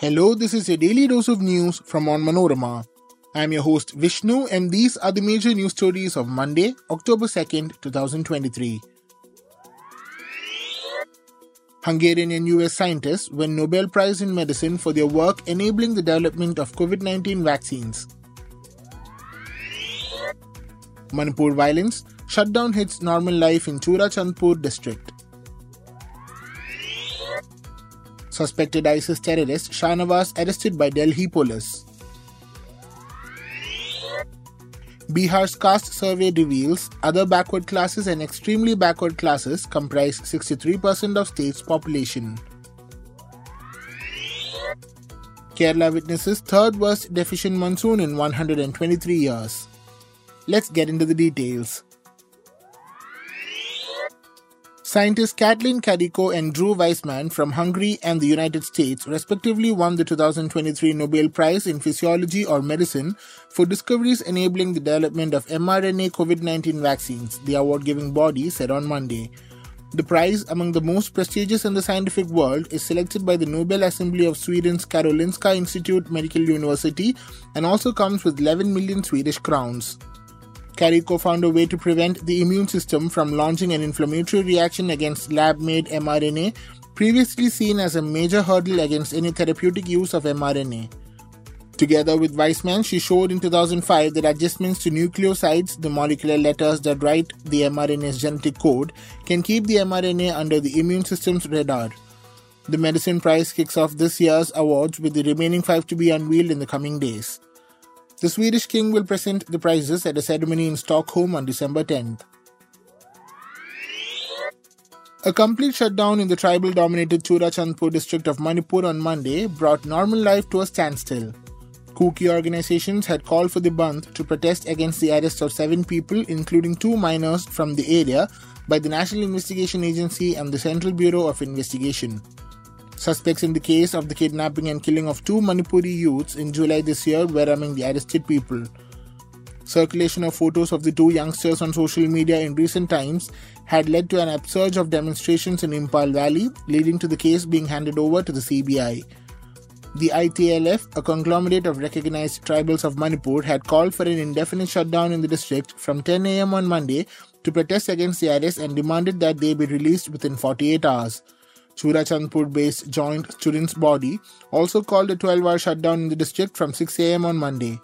Hello, this is your daily dose of news from On Onmanorama. I am your host Vishnu, and these are the major news stories of Monday, October 2nd, 2023. Hungarian and US scientists win Nobel Prize in Medicine for their work enabling the development of COVID 19 vaccines. Manipur violence shutdown hits normal life in Churachandpur district. Suspected ISIS terrorist Shahnawaz arrested by Delhi police. Bihar's caste survey reveals other backward classes and extremely backward classes comprise 63% of state's population. Kerala witnesses third worst deficient monsoon in 123 years. Let's get into the details. Scientists Katalin Karikó and Drew Weissman from Hungary and the United States respectively won the 2023 Nobel Prize in Physiology or Medicine for discoveries enabling the development of mRNA COVID 19 vaccines, the award giving body said on Monday. The prize, among the most prestigious in the scientific world, is selected by the Nobel Assembly of Sweden's Karolinska Institute Medical University and also comes with 11 million Swedish crowns. Karikó found a way to prevent the immune system from launching an inflammatory reaction against lab made mRNA, previously seen as a major hurdle against any therapeutic use of mRNA. Together with Weissman, she showed in 2005 that adjustments to nucleosides, the molecular letters that write the mRNA's genetic code, can keep the mRNA under the immune system's radar. The Medicine Prize kicks off this year's awards with the remaining five to be unveiled in the coming days. The Swedish king will present the prizes at a ceremony in Stockholm on December 10th. A complete shutdown in the tribal dominated Churachandpur district of Manipur on Monday brought normal life to a standstill. Kuki organizations had called for the Bandh to protest against the arrest of seven people, including two minors from the area, by the National Investigation Agency and the Central Bureau of Investigation. Suspects in the case of the kidnapping and killing of two Manipuri youths in July this year were among the arrested people. Circulation of photos of the two youngsters on social media in recent times had led to an upsurge of demonstrations in Imphal Valley, leading to the case being handed over to the CBI. The ITLF, a conglomerate of recognized tribals of Manipur, had called for an indefinite shutdown in the district from 10 am on Monday to protest against the arrest and demanded that they be released within 48 hours. Churachandpur based Joint Students Body also called a 12 hour shutdown in the district from 6 am on Monday.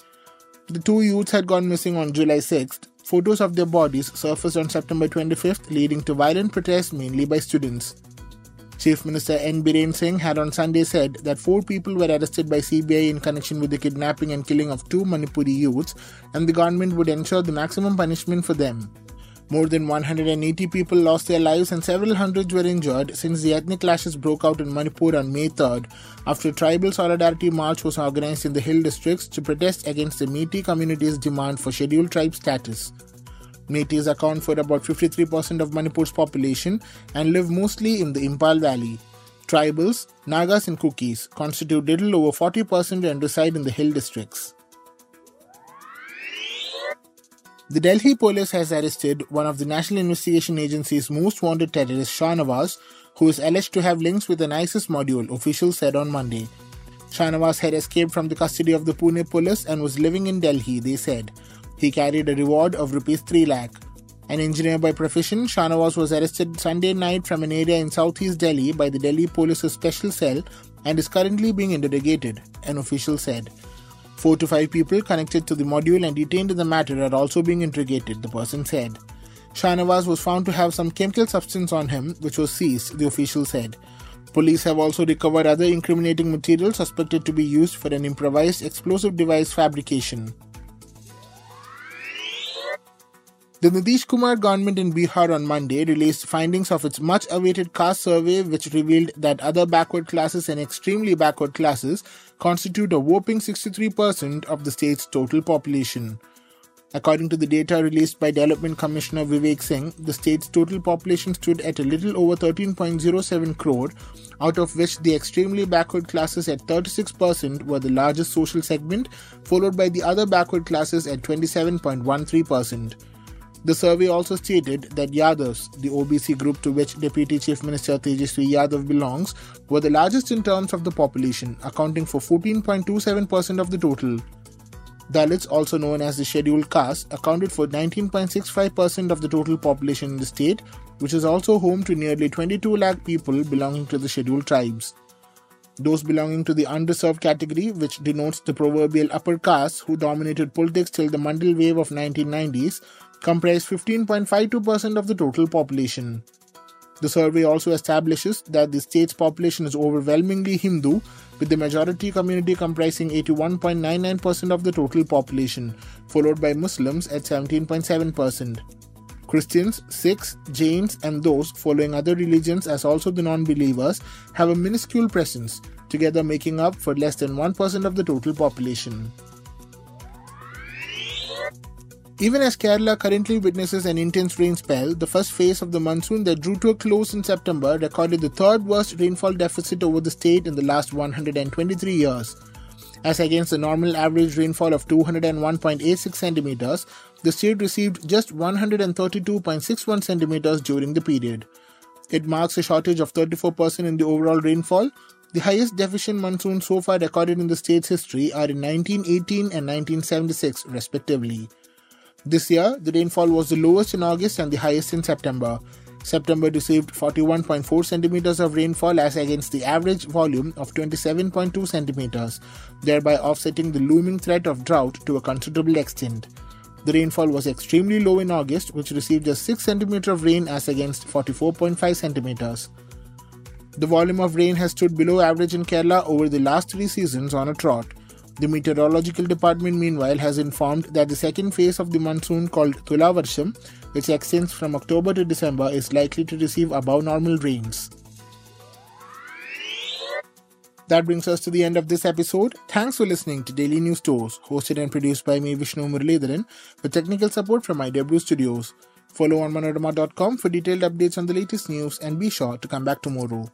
The two youths had gone missing on July 6th. Photos of their bodies surfaced on September 25th, leading to violent protests mainly by students. Chief Minister N. Biren Singh had on Sunday said that four people were arrested by CBI in connection with the kidnapping and killing of two Manipuri youths, and the government would ensure the maximum punishment for them. More than 180 people lost their lives and several hundreds were injured since the ethnic clashes broke out in Manipur on May 3rd after a tribal solidarity march was organized in the hill districts to protest against the Meitei community's demand for scheduled tribe status. Meiteis account for about 53% of Manipur's population and live mostly in the Imphal Valley. Tribals, Nagas and Kukis constitute little over 40% and reside in the hill districts. The Delhi police has arrested one of the National Investigation Agency's most wanted terrorists, Shahnawaz, who is alleged to have links with an ISIS module, officials said on Monday. Shahnawaz had escaped from the custody of the Pune police and was living in Delhi, they said. He carried a reward of rupees 3 lakh. An engineer by profession, Shahnawaz was arrested Sunday night from an area in southeast Delhi by the Delhi Police's special cell and is currently being interrogated, an official said. Four to five people connected to the module and detained in the matter are also being interrogated, the person said. Shahnawaz was found to have some chemical substance on him, which was seized, the official said. Police have also recovered other incriminating material suspected to be used for an improvised explosive device fabrication. The Nitish Kumar government in Bihar on Monday released findings of its much awaited caste survey, which revealed that other backward classes and extremely backward classes constitute a whopping 63% of the state's total population. According to the data released by Development Commissioner Vivek Singh, the state's total population stood at a little over 13.07 crore, out of which the extremely backward classes at 36% were the largest social segment, followed by the other backward classes at 27.13%. The survey also stated that Yadavs, the OBC group to which Deputy Chief Minister Tejaswi Yadav belongs, were the largest in terms of the population, accounting for 14.27% of the total. Dalits, also known as the scheduled caste, accounted for 19.65% of the total population in the state, which is also home to nearly 22 lakh people belonging to the scheduled tribes. Those belonging to the unreserved category, which denotes the proverbial upper caste who dominated politics till the Mandal wave of 1990s, comprise 15.52% of the total population. The survey also establishes that the state's population is overwhelmingly Hindu, with the majority community comprising 81.99% of the total population, followed by Muslims at 17.7%. Christians, Sikhs, Jains, and those following other religions as also the non believers have a minuscule presence, together making up for less than 1% of the total population. Even as Kerala currently witnesses an intense rain spell, the first phase of the monsoon that drew to a close in September recorded the third worst rainfall deficit over the state in the last 123 years. As against the normal average rainfall of 201.86 centimeters, the state received just 132.61 centimeters during the period. It marks a shortage of 34% in the overall rainfall. The highest deficient monsoon so far recorded in the state's history are in 1918 and 1976, respectively. This year, the rainfall was the lowest in August and the highest in September. September received 41.4 centimeters of rainfall as against the average volume of 27.2 centimeters, thereby offsetting the looming threat of drought to a considerable extent. The rainfall was extremely low in August, which received just 6 centimeters of rain as against 44.5 centimeters. The volume of rain has stood below average in Kerala over the last three seasons on a trot. The meteorological department, meanwhile, has informed that the second phase of the monsoon, called Thulavarsham, which extends from October to December, is likely to receive above normal rains. That brings us to the end of this episode. Thanks for listening to Daily News Dose, hosted and produced by me, Vishnu Muralidharan, with technical support from IW Studios. Follow onmanorama.com for detailed updates on the latest news and be sure to come back tomorrow.